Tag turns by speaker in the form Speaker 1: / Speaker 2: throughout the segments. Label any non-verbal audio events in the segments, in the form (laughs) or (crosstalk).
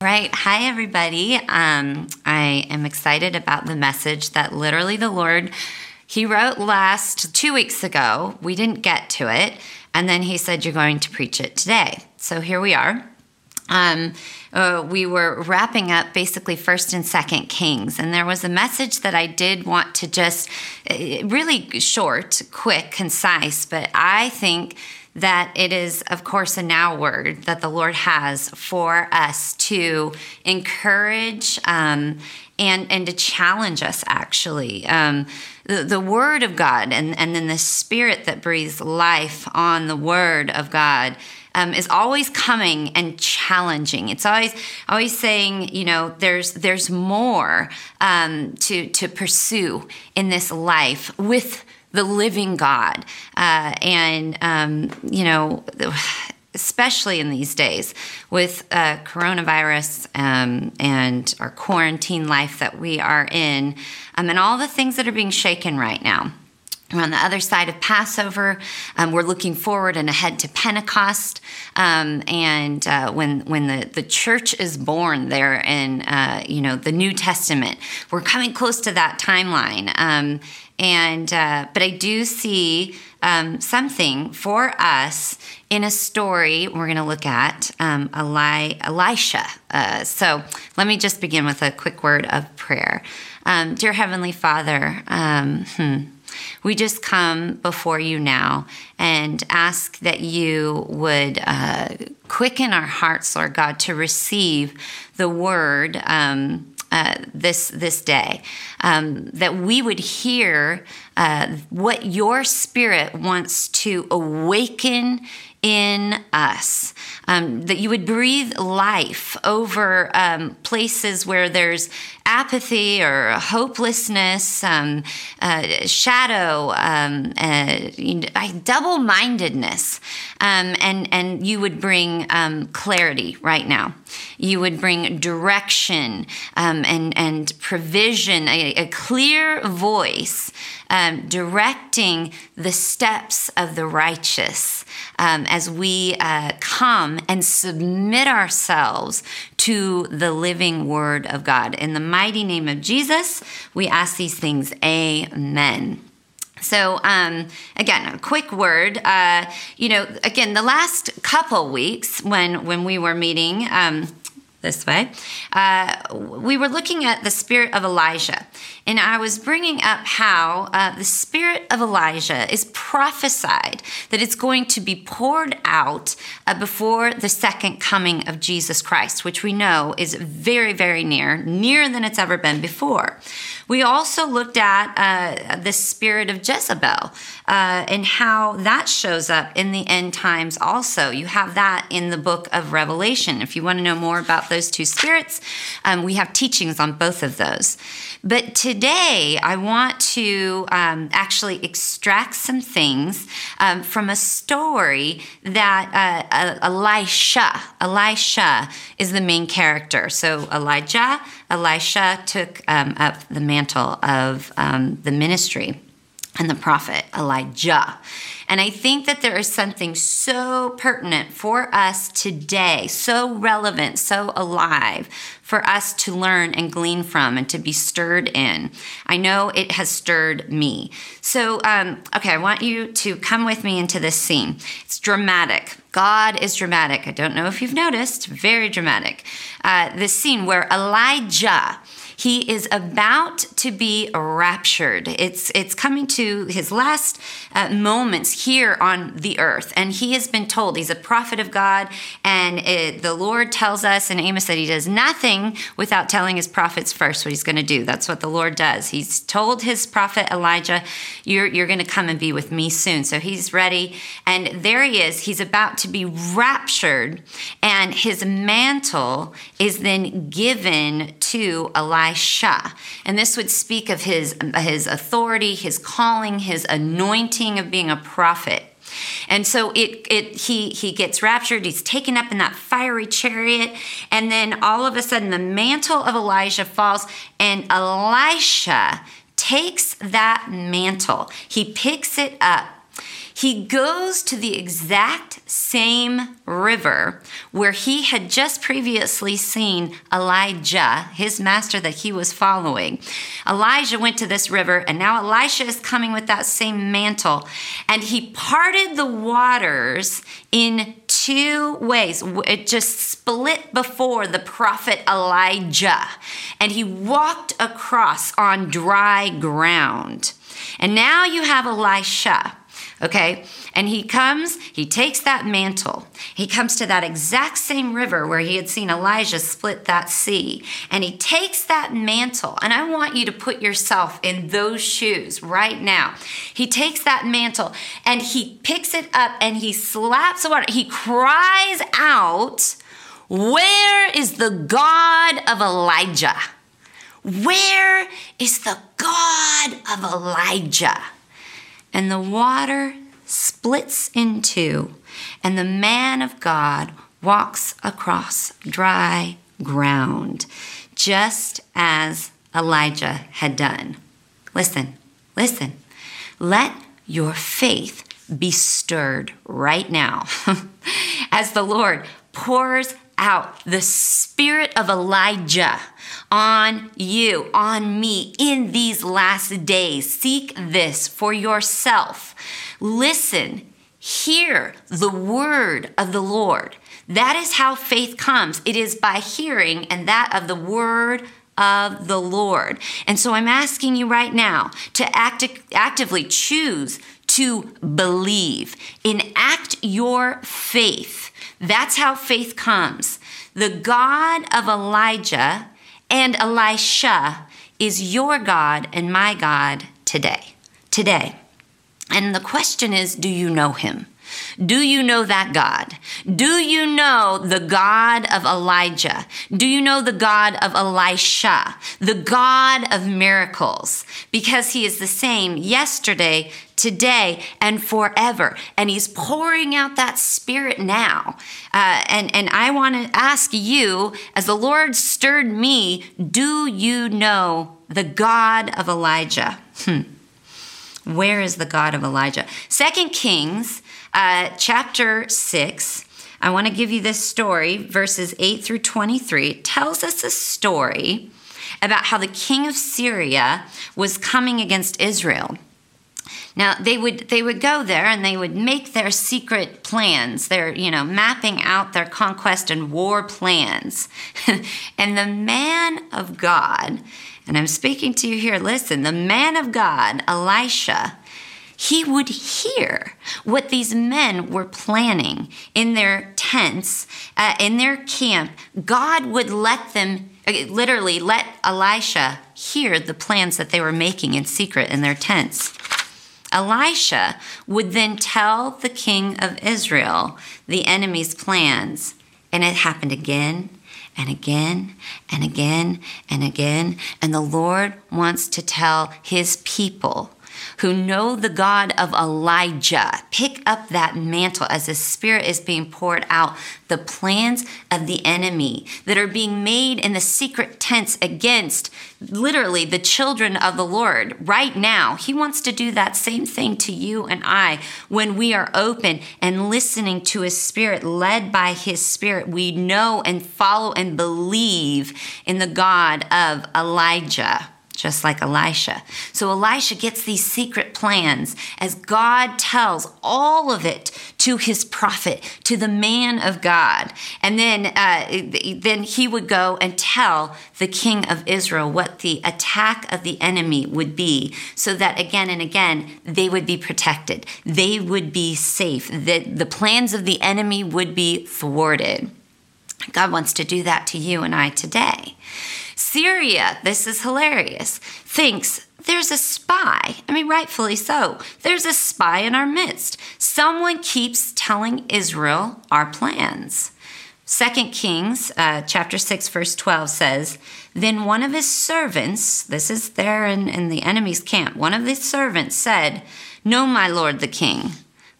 Speaker 1: Right. Hi, everybody. Um, I am excited about the message that literally the Lord, He wrote last two weeks ago. We didn't get to it. And then He said, You're going to preach it today. So here we are. Um, uh, we were wrapping up basically first and second kings and there was a message that i did want to just uh, really short quick concise but i think that it is, of course, a now word that the Lord has for us to encourage um, and and to challenge us. Actually, um, the, the Word of God and and then the Spirit that breathes life on the Word of God. Um, is always coming and challenging. It's always always saying, you know, there's there's more um, to to pursue in this life with the living God. Uh, and, um, you know, especially in these days with uh, coronavirus um, and our quarantine life that we are in, um, and all the things that are being shaken right now. We're on the other side of Passover. Um, we're looking forward and ahead to Pentecost, um, and uh, when when the, the church is born there in uh, you know the New Testament, we're coming close to that timeline. Um, and uh, but I do see um, something for us in a story we're going to look at um, Eli- Elisha. Uh, so let me just begin with a quick word of prayer. Um, dear Heavenly Father, um, hmm, we just come before you now and ask that you would uh, quicken our hearts, Lord God, to receive the word. Um, uh, this this day, um, that we would hear uh, what your spirit wants to awaken in us, um, that you would breathe life over um, places where there's apathy or hopelessness, um, uh, shadow, um, uh, double mindedness, um, and, and you would bring um, clarity right now. You would bring direction and, and provision, a, a clear voice directing the steps of the righteous um, as we uh, come and submit ourselves to the living word of God. In the mighty name of Jesus, we ask these things. Amen. So, um, again, a quick word. Uh, you know, again, the last couple weeks when when we were meeting. Um, this way. Uh, we were looking at the spirit of Elijah, and I was bringing up how uh, the spirit of Elijah is prophesied that it's going to be poured out uh, before the second coming of Jesus Christ, which we know is very, very near, nearer than it's ever been before. We also looked at uh, the spirit of Jezebel uh, and how that shows up in the end times also. You have that in the book of Revelation. If you want to know more about those two spirits, um, we have teachings on both of those. But today, I want to um, actually extract some things um, from a story that uh, Elisha, Elisha is the main character. So Elijah, Elisha took um, up the mantle of um, the ministry and the prophet Elijah. And I think that there is something so pertinent for us today, so relevant, so alive for us to learn and glean from and to be stirred in. I know it has stirred me. So, um, okay, I want you to come with me into this scene. It's dramatic. God is dramatic. I don't know if you've noticed, very dramatic. Uh, this scene where Elijah, he is about to be raptured. It's it's coming to his last uh, moments here on the earth, and he has been told he's a prophet of God, and it, the Lord tells us in Amos that he does nothing without telling his prophets first what he's going to do. That's what the Lord does. He's told his prophet Elijah, "You're you're going to come and be with me soon." So he's ready, and there he is. He's about to be raptured, and his mantle is then given to Elijah Elisha. And this would speak of his, his authority, his calling, his anointing of being a prophet. And so it, it he he gets raptured, he's taken up in that fiery chariot, and then all of a sudden the mantle of Elijah falls, and Elisha takes that mantle, he picks it up, he goes to the exact same river where he had just previously seen Elijah, his master that he was following. Elijah went to this river, and now Elisha is coming with that same mantle, and he parted the waters in two ways. It just split before the prophet Elijah, and he walked across on dry ground. And now you have Elisha Okay. And he comes, he takes that mantle. He comes to that exact same river where he had seen Elijah split that sea. And he takes that mantle. And I want you to put yourself in those shoes right now. He takes that mantle and he picks it up and he slaps the water. He cries out, Where is the God of Elijah? Where is the God of Elijah? And the water splits in two, and the man of God walks across dry ground, just as Elijah had done. Listen, listen. Let your faith be stirred right now (laughs) as the Lord pours out the spirit of Elijah on you, on me in these last days. Seek this for yourself. Listen, hear the word of the Lord. That is how faith comes. It is by hearing and that of the word of the Lord. And so I'm asking you right now to act, actively choose to believe, enact your faith. That's how faith comes. The God of Elijah and Elisha is your God and my God today. Today. And the question is do you know him? Do you know that God? Do you know the God of Elijah? Do you know the God of Elisha? The God of miracles? Because he is the same yesterday, today, and forever. And he's pouring out that spirit now. Uh, and, and I want to ask you, as the Lord stirred me, do you know the God of Elijah? Hmm. Where is the God of Elijah? Second Kings uh, chapter 6. I want to give you this story, verses 8 through 23. It tells us a story about how the king of Syria was coming against Israel. Now they would they would go there and they would make their secret plans. They're you know mapping out their conquest and war plans. (laughs) and the man of God, and I'm speaking to you here. Listen, the man of God, Elisha, he would hear what these men were planning in their tents, uh, in their camp. God would let them, uh, literally, let Elisha hear the plans that they were making in secret in their tents. Elisha would then tell the king of Israel the enemy's plans, and it happened again and again and again and again. And the Lord wants to tell his people who know the God of Elijah. Pick up that mantle as the Spirit is being poured out. The plans of the enemy that are being made in the secret tents against literally the children of the Lord right now. He wants to do that same thing to you and I when we are open and listening to His Spirit, led by His Spirit. We know and follow and believe in the God of Elijah just like Elisha. So Elisha gets these secret plans as God tells all of it to his prophet, to the man of God. And then, uh, then he would go and tell the king of Israel what the attack of the enemy would be, so that again and again they would be protected. They would be safe. That the plans of the enemy would be thwarted. God wants to do that to you and I today. Syria, this is hilarious, thinks there's a spy. I mean, rightfully so. There's a spy in our midst. Someone keeps telling Israel our plans. Second Kings uh, chapter 6 verse 12 says, Then one of his servants, this is there in, in the enemy's camp, one of his servants said, No, my lord the king,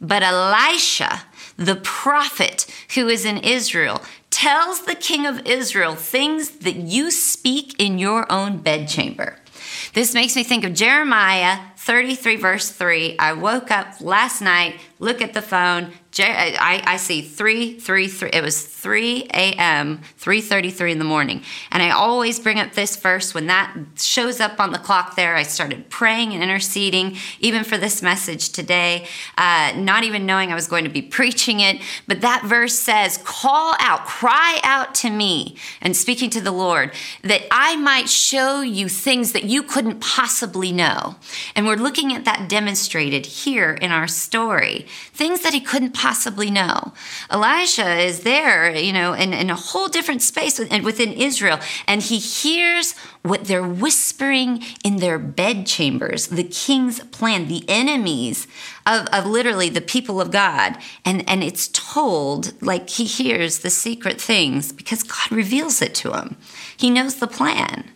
Speaker 1: but Elisha, the prophet who is in Israel, tells the king of Israel things that you speak in your own bedchamber. This makes me think of Jeremiah 33 verse 3. I woke up last night, look at the phone, I, I see 3, 3, 3. It was 3 a.m., 3.33 in the morning. And I always bring up this verse. When that shows up on the clock there, I started praying and interceding, even for this message today, uh, not even knowing I was going to be (laughs) preaching it. But that verse says, call out, cry out to me, and speaking to the Lord, that I might show you things that you couldn't possibly know. And we're looking at that demonstrated here in our story. Things that he couldn't possibly know. Elisha is there, you know, in, in a whole different space within Israel, and he hears what they're whispering in their bedchambers, the king's plan, the enemies of, of literally the people of God. And, and it's told like he hears the secret things because God reveals it to him. He knows the plan.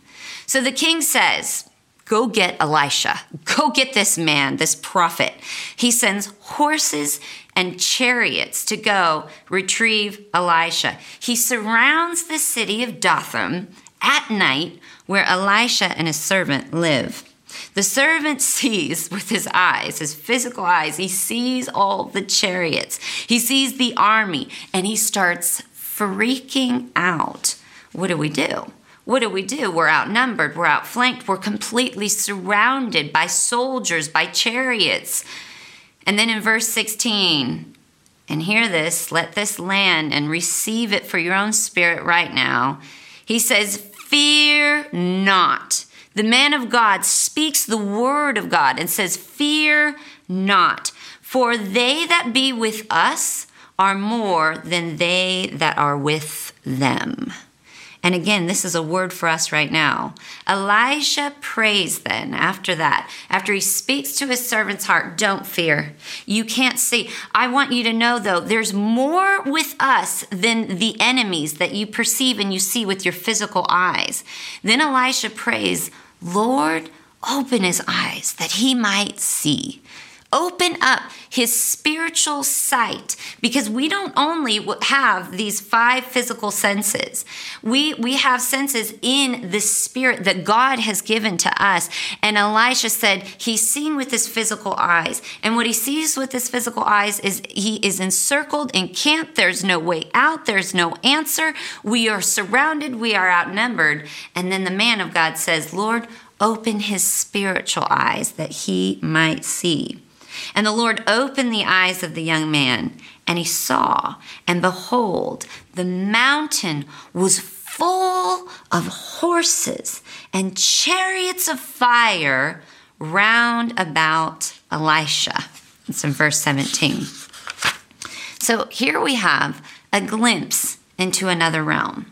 Speaker 1: So the king says, Go get Elisha. Go get this man, this prophet. He sends horses and chariots to go retrieve Elisha. He surrounds the city of Dothan at night where Elisha and his servant live. The servant (laughs) sees with his eyes, his physical eyes, he sees all the chariots, he sees the army, and he starts freaking out. What do we do? What do we do? We're outnumbered, we're outflanked, we're completely surrounded by soldiers, by chariots. And then in verse 16, and hear this, let this land and receive it for your own spirit right now. He says, Fear not. The man of God speaks the word of God and says, Fear not. For they that be with us are more than they that are with them. And again, this is a word for us right now. Elijah prays then after that, after he speaks to his servant's heart, don't fear. You can't see. I want you to know, though, there's more with us than the enemies that you perceive and you see with your physical eyes. Then Elisha prays, Lord, open his eyes that he might see open up his spiritual sight because we don't only have these five physical senses. We we have senses in the spirit that God has given to us. And Elisha said he's seeing with his physical eyes. And what he sees with his physical eyes is he is encircled, encamped. There's no way out. There's no answer. We are surrounded. We are outnumbered. And then the man of God says, Lord, open his spiritual eyes that he might see. And the Lord opened the eyes of the young man, and he saw, and behold, the mountain was full of horses and chariots of fire round about Elisha. It's in verse 17. So here we have a glimpse into another realm.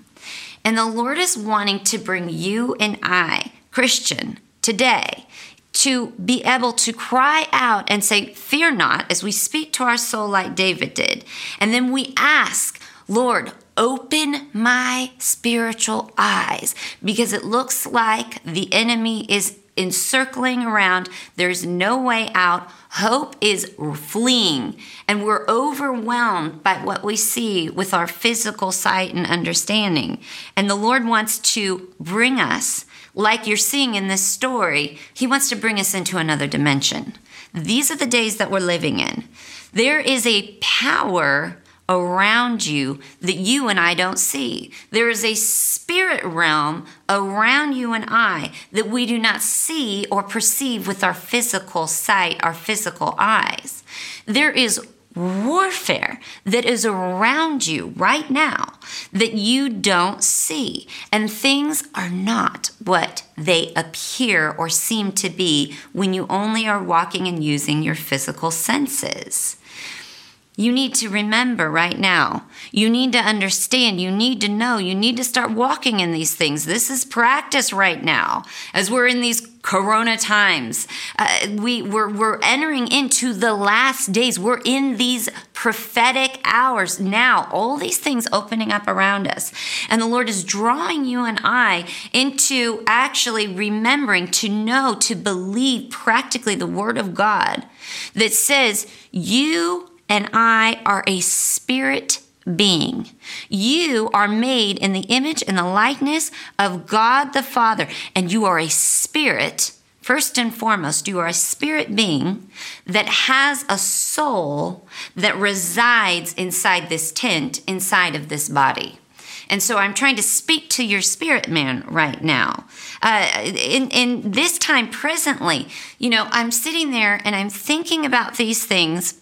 Speaker 1: And the Lord is wanting to bring you and I, Christian, today to be able to cry out and say, Fear not, as we speak to our soul like David did. And then we ask, Lord, open my spiritual eyes because it looks like the enemy is encircling around. There's no way out. Hope is fleeing, and we're overwhelmed by what we see with our physical sight and understanding. And the Lord wants to bring us like you're seeing in this story, he wants to bring us into another dimension. These are the days that we're living in. There is a power around you that you and I don't see. There is a spirit realm around you and I that we do not see or perceive with our physical sight, our physical eyes. There is warfare that is around you right now that you don't see. And things are not what they appear or seem to be when you only are walking and using your physical senses. You need to remember right now. You need to understand. You need to know. You need to start walking in these things. This is practice right now as we're in these corona times. Uh, we, we're, we're entering into the last days. We're in these prophetic hours now. All these things opening up around us. And the Lord is drawing you and I into actually remembering to know, to believe practically the Word of God that says, You and I are a spirit being. You are made in the image and the likeness of God the Father, and you are a spirit First and foremost, you are a spirit being that has a soul that resides inside this tent, inside of this body. And so I'm trying to speak to your spirit man right now. Uh, in, in this time presently, you know, I'm sitting there and I'm thinking about these things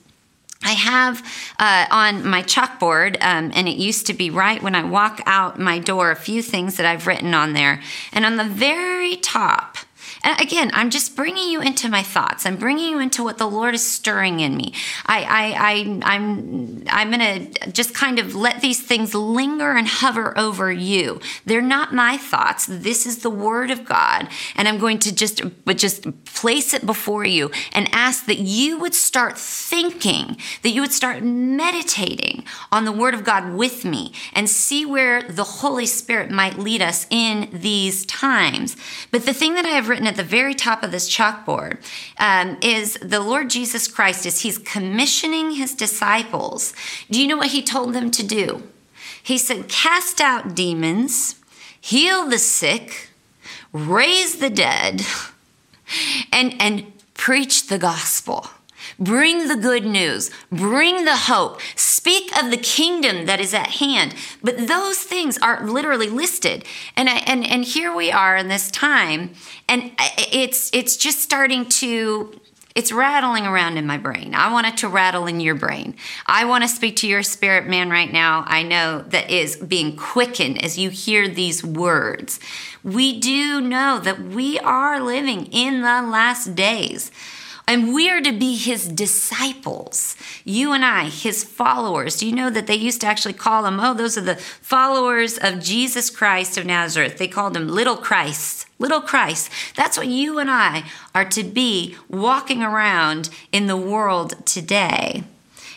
Speaker 1: I have uh, on my chalkboard, um, and it used to be right when I walk out my door, a few things that I've written on there. And on the very top, and again, I'm just bringing you into my thoughts. I'm bringing you into what the Lord is stirring in me. I, I, I I'm, I'm going to just kind of let these things linger and hover over you. They're not my thoughts. This is the Word of God, and I'm going to just, but just place it before you and ask that you would start thinking, that you would start meditating on the Word of God with me, and see where the Holy Spirit might lead us in these times. But the thing that I have written at the very top of this chalkboard um, is the Lord Jesus Christ as he's commissioning his disciples. Do you know what he told them to do? He said, Cast out demons, heal the sick, raise the dead, and, and preach the gospel. Bring the good news. Bring the hope. Speak of the kingdom that is at hand. But those things are literally listed. And I, and and here we are in this time and it's it's just starting to it's rattling around in my brain. I want it to rattle in your brain. I want to speak to your spirit man right now. I know that is being quickened as you hear these words. We do know that we are living in the last days. And we are to be his disciples. You and I, his followers. Do you know that they used to actually call them, oh, those are the followers of Jesus Christ of Nazareth? They called them little Christ. Little Christ. That's what you and I are to be walking around in the world today.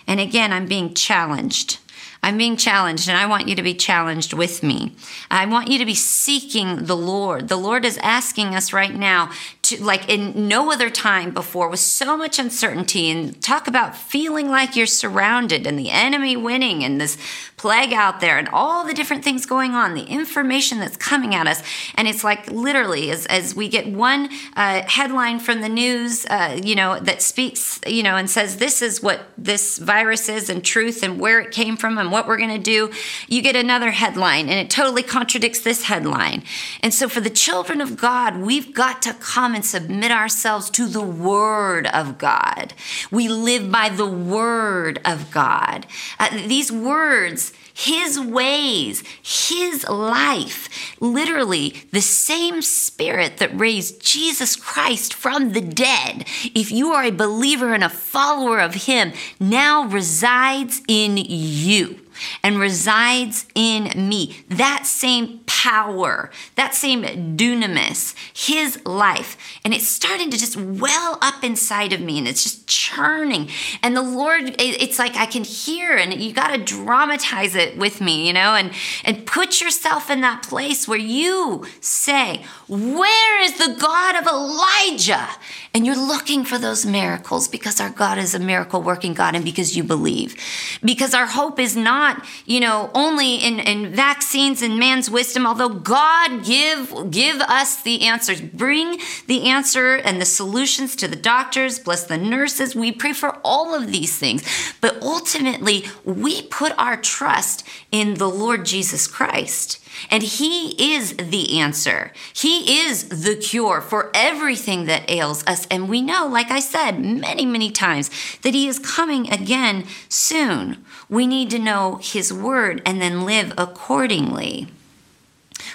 Speaker 1: And again, I'm being challenged. I'm being challenged, and I want you to be challenged with me. I want you to be seeking the Lord. The Lord is asking us right now to, like in no other time before, with so much uncertainty, and talk about feeling like you're surrounded and the enemy winning and this plague out there and all the different things going on, the information that's coming at us. And it's like literally, as, as we get one uh, headline from the news, uh, you know, that speaks, you know, and says this is what this virus is and truth and where it came from and what we're going to do, you get another headline and it totally contradicts this headline. And so for the children of God, we've got to come and submit ourselves to the Word of God. We live by the Word of God. Uh, these words, his ways, His life. Literally, the same Spirit that raised Jesus Christ from the dead, if you are a believer and a follower of Him, now resides in you and resides in me. That same power, that same dunamis, his life. And it's starting to just well up inside of me and it's just churning. And the Lord, it's like I can hear and you got to dramatize it with me, you know, and, and put yourself in that place where you say, Where is the God of Elijah? And you're looking for those miracles because our God is a miracle working God and because you believe. Because our hope is not, you know, only in, in vaccines and man's wisdom, although God give, give us the answers. Bring the answer and the solutions to the doctors, bless the nurses. We pray for all of these things. But ultimately, we put our trust in the Lord Jesus Christ. And He is the answer. He is the cure for everything that ails us. And we know, like I said many, many times, that He is coming again soon. We need to know His word and then live accordingly.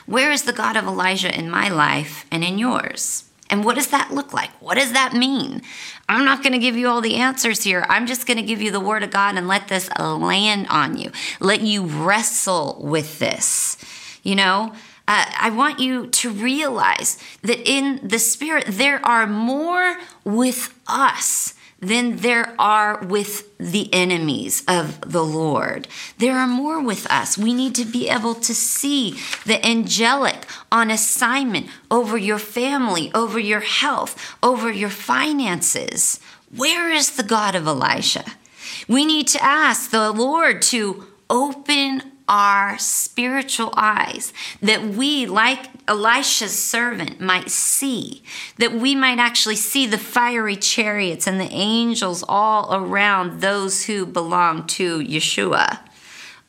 Speaker 1: Where is the God of Elijah in my life and in yours? And what does that look like? What does that mean? I'm not going to give you all the answers here. I'm just going to give you the word of God and let this land on you. Let you wrestle with this. You know, uh, I want you to realize that in the Spirit, there are more with us than there are with the enemies of the Lord. There are more with us. We need to be able to see the angelic on assignment over your family, over your health, over your finances. Where is the God of Elijah? We need to ask the Lord to open our spiritual eyes, that we, like Elisha's servant, might see, that we might actually see the fiery chariots and the angels all around those who belong to Yeshua.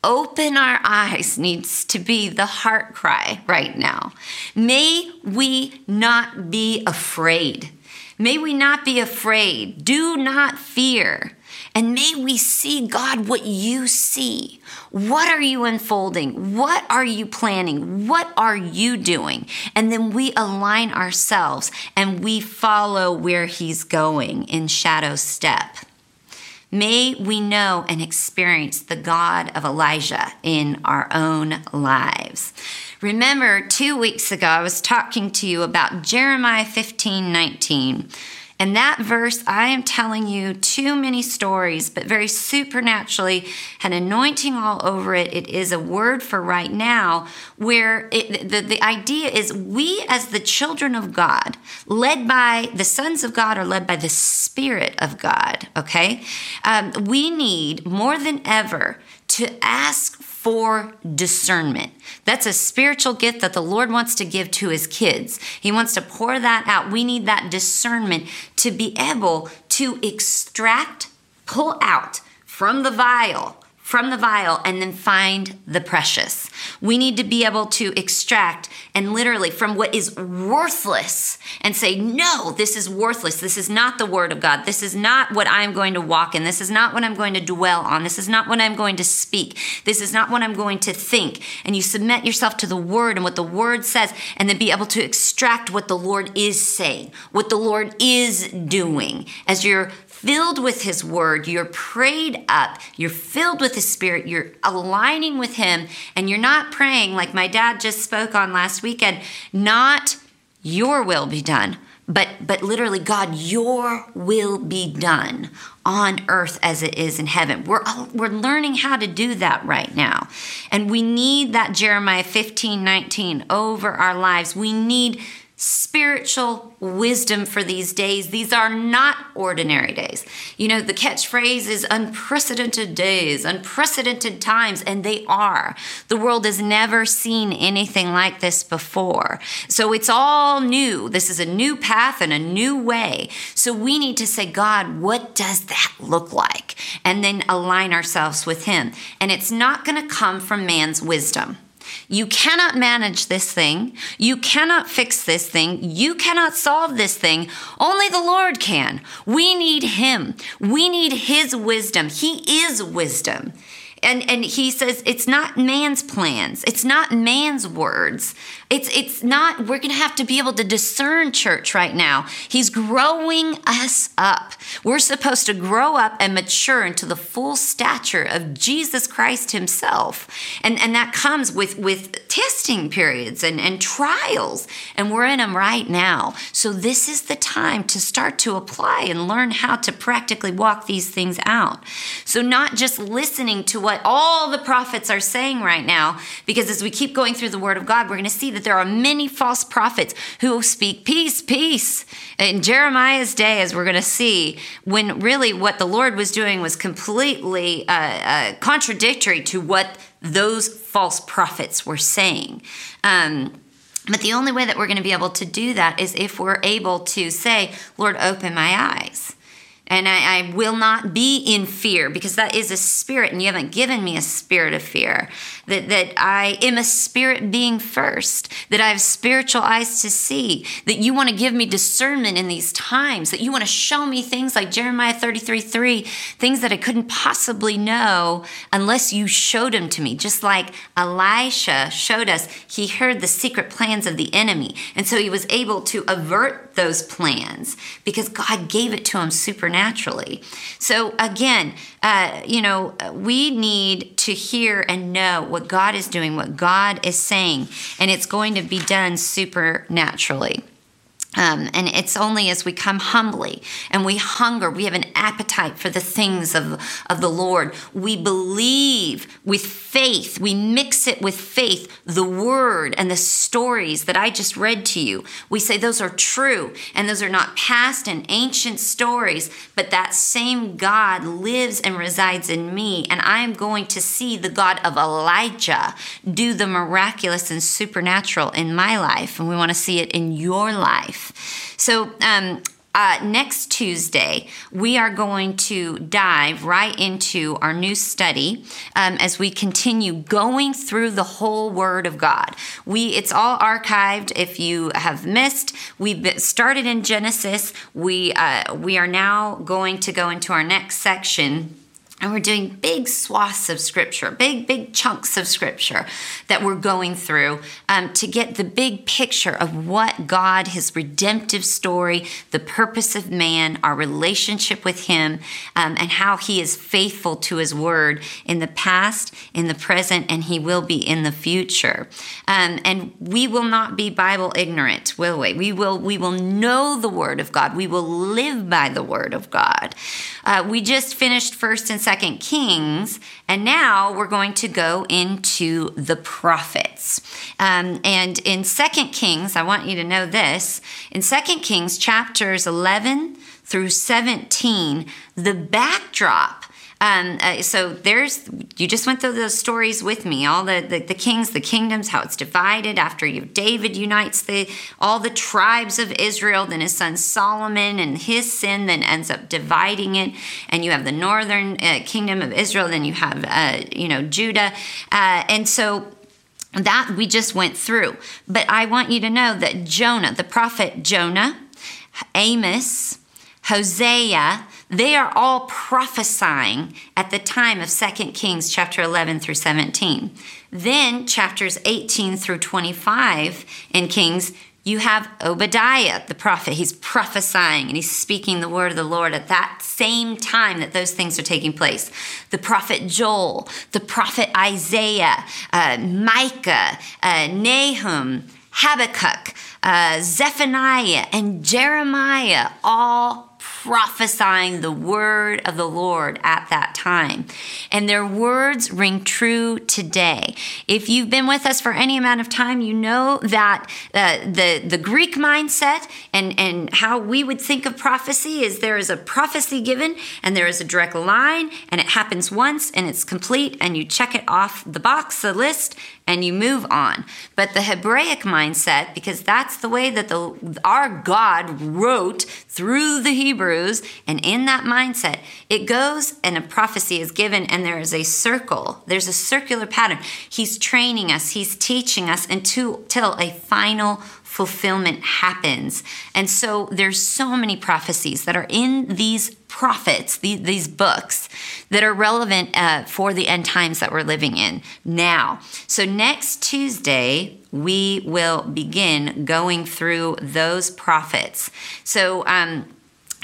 Speaker 1: Open our eyes needs to be the heart cry right now. May we not be afraid. May we not be afraid. Do not fear. And may we see, God, what you see. What are you unfolding? What are you planning? What are you doing? And then we align ourselves and we follow where He's going in shadow step. May we know and experience the God of Elijah in our own lives. Remember, two weeks ago, I was talking to you about Jeremiah 15 19 and that verse, I am telling you too many stories, but very supernaturally, an anointing all over it. It is a word for right now where it, the, the idea is we, as the children of God, led by the sons of God, are led by the Spirit of God, okay? Um, we need more than ever to ask for discernment. That's a spiritual gift that the Lord wants to give to his kids. He wants to pour that out. We need that discernment to be able to extract, pull out from the vile from the vile and then find the precious. We need to be able to extract and literally from what is worthless and say, no, this is worthless. This is not the word of God. This is not what I'm going to walk in. This is not what I'm going to dwell on. This is not what I'm going to speak. This is not what I'm going to think. And you submit yourself to the word and what the word says, and then be able to extract what the Lord is saying, what the Lord is doing as you're filled with His Word, you're prayed up, you're filled with His Spirit, you're aligning with Him, and you're not praying like my dad just spoke on last weekend, not your will be done, but but literally God your will be done on earth as it is in heaven. We're we're learning how to do that right now. And we need that Jeremiah 15, 19 over our lives. We need spiritual wisdom for these days. These are not ordinary days. You know, the catchphrase is unprecedented days, unprecedented times, and they are. The world has never seen anything like this before. So it's all new. This is a new path and a new way. So we need to say, God, what does that look like? And then align ourselves with Him. And it's not going to come from man's wisdom. You cannot manage this thing. You cannot fix this thing. You cannot solve this thing. Only the Lord can. We need Him. We need His wisdom. He is wisdom. And, and he says it's not man's plans. It's not man's words. It's it's not we're going to have to be able to discern church right now. He's growing us up. We're supposed to grow up and mature into the full stature of Jesus Christ himself. And and that comes with with testing periods and and trials and we're in them right now. So this is the time to start to apply and learn how to practically walk these things out. So not just listening to what all the prophets are saying right now because as we keep going through the word of God, we're going to see that there are many false prophets who speak peace, peace. In Jeremiah's day, as we're going to see, when really what the Lord was doing was completely uh, uh, contradictory to what those false prophets were saying. Um, but the only way that we're going to be able to do that is if we're able to say, Lord, open my eyes. And I, I, will not be in fear because that is a spirit, and you haven't given me a spirit of fear. That, that I am a spirit being first, that I have spiritual eyes to see, that you want to give me discernment in these times, that you want to show me things like Jeremiah 33 3, things that I couldn't possibly know unless you showed them to me. Just like Elisha showed us, he heard the secret plans of the enemy. And so he was able to avert those plans because God gave it to him supernaturally naturally. So, again, uh, you know, we need to hear and know what God is doing, what God is saying, and it's going to be done supernaturally. Um, and it's only as we come humbly and we hunger, we have an appetite for the things of, of the Lord. We believe with faith, we mix it with faith, the word and the stories that I just read to you. We say those are true and those are not past and ancient stories, but that same God lives and resides in me. And I am going to see the God of Elijah do the miraculous and supernatural in my life. And we want to see it in your life. So, um, uh, next Tuesday, we are going to dive right into our new study um, as we continue going through the whole Word of God. We it's all archived. If you have missed, we started in Genesis. We uh, we are now going to go into our next section and we're doing big swaths of scripture, big, big chunks of scripture that we're going through um, to get the big picture of what God, his redemptive story, the purpose of man, our relationship with him, um, and how he is faithful to his word in the past, in the present, and he will be in the future. Um, and we will not be Bible ignorant, will we? We will, we will know the word of God. We will live by the word of God. Uh, we just finished first and Second Kings, and now we're going to go into the prophets. Um, and in Second Kings, I want you to know this. In Second Kings, chapters 11 through 17, the backdrop um, uh, so there's you just went through those stories with me, all the, the, the kings, the kingdoms, how it's divided. After you, David unites the all the tribes of Israel, then his son Solomon and his sin then ends up dividing it, and you have the northern uh, kingdom of Israel, then you have uh, you know Judah, uh, and so that we just went through. But I want you to know that Jonah, the prophet Jonah, Amos, Hosea, they are all prophesying at the time of 2 Kings chapter 11 through 17. Then chapters 18 through 25 in Kings, you have Obadiah, the prophet. He's prophesying and he's speaking the word of the Lord at that same time that those things are taking place. The prophet Joel, the prophet Isaiah, uh, Micah, uh, Nahum, Habakkuk, uh, Zephaniah, and Jeremiah all prophesying the word of the Lord at that time. And their words ring true today. If you've been with us for any amount of time, you know that uh, the, the Greek mindset and, and how we would think of prophecy is there is a prophecy given and there is a direct line and it happens once and it's complete and you check it off the box, the list, and you move on. But the Hebraic mindset, because that's the way that the our God wrote through the Hebrews, and in that mindset, it goes and a prophecy is given, and there is a circle. There's a circular pattern. He's training us, he's teaching us until, a final fulfillment happens. And so there's so many prophecies that are in these prophets, these, these books that are relevant uh, for the end times that we're living in now. So next Tuesday, we will begin going through those prophets. So, um,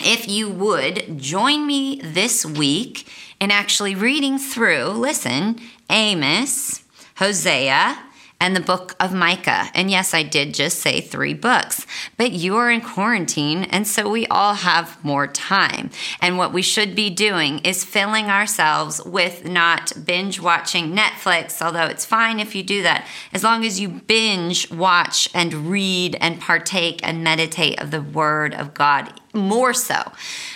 Speaker 1: if you would join me this week in actually reading through, listen, Amos, Hosea, and the book of Micah. And yes, I did just say three books, but you are in quarantine, and so we all have more time. And what we should be doing is filling ourselves with not binge watching Netflix, although it's fine if you do that, as long as you binge watch and read and partake and meditate of the Word of God more so.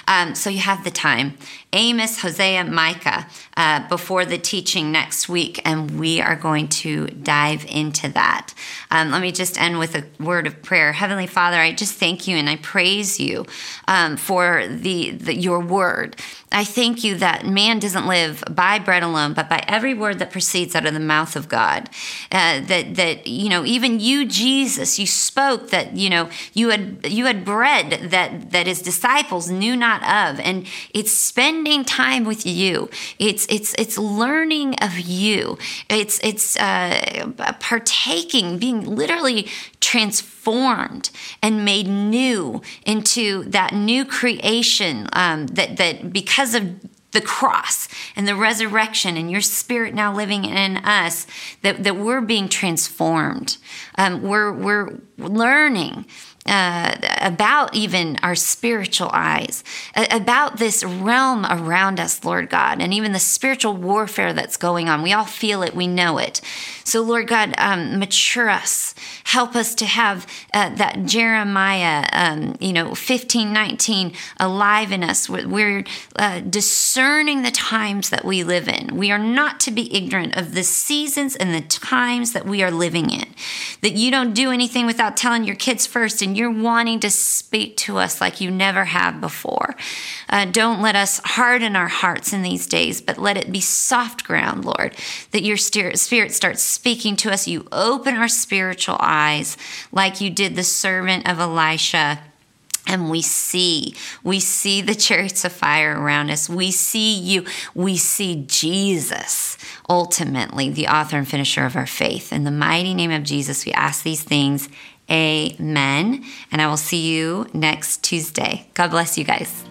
Speaker 1: Um, so you have the time. Amos, Hosea, Micah uh, before the teaching next week, and we are going to dive into that. Um, let me just end with a word of prayer. Heavenly Father, I just thank you and I praise you um, for the, the your word. I thank you that man doesn't live by bread alone, but by every word that proceeds out of the mouth of God. Uh, that that you know, even you, Jesus, you spoke that you know you had you had bread that that his disciples knew not of, and it's spending time with you. It's it's it's learning of you. It's it's uh, partaking, being literally transformed and made new into that new creation um, that that because of the cross and the resurrection and your spirit now living in us that, that we're being transformed um, we're, we're learning uh, about even our spiritual eyes, about this realm around us, Lord God, and even the spiritual warfare that's going on. We all feel it, we know it. So, Lord God, um, mature us. Help us to have uh, that Jeremiah, um, you know, 15, 19 alive in us. We're uh, discerning the times that we live in. We are not to be ignorant of the seasons and the times that we are living in. That you don't do anything without telling your kids first and you're wanting to speak to us like you never have before. Uh, don't let us harden our hearts in these days, but let it be soft ground, Lord, that your spirit starts speaking to us. You open our spiritual eyes like you did the servant of Elisha and we see we see the chariots of fire around us we see you we see jesus ultimately the author and finisher of our faith in the mighty name of jesus we ask these things Amen. And I will see you next Tuesday. God bless you guys.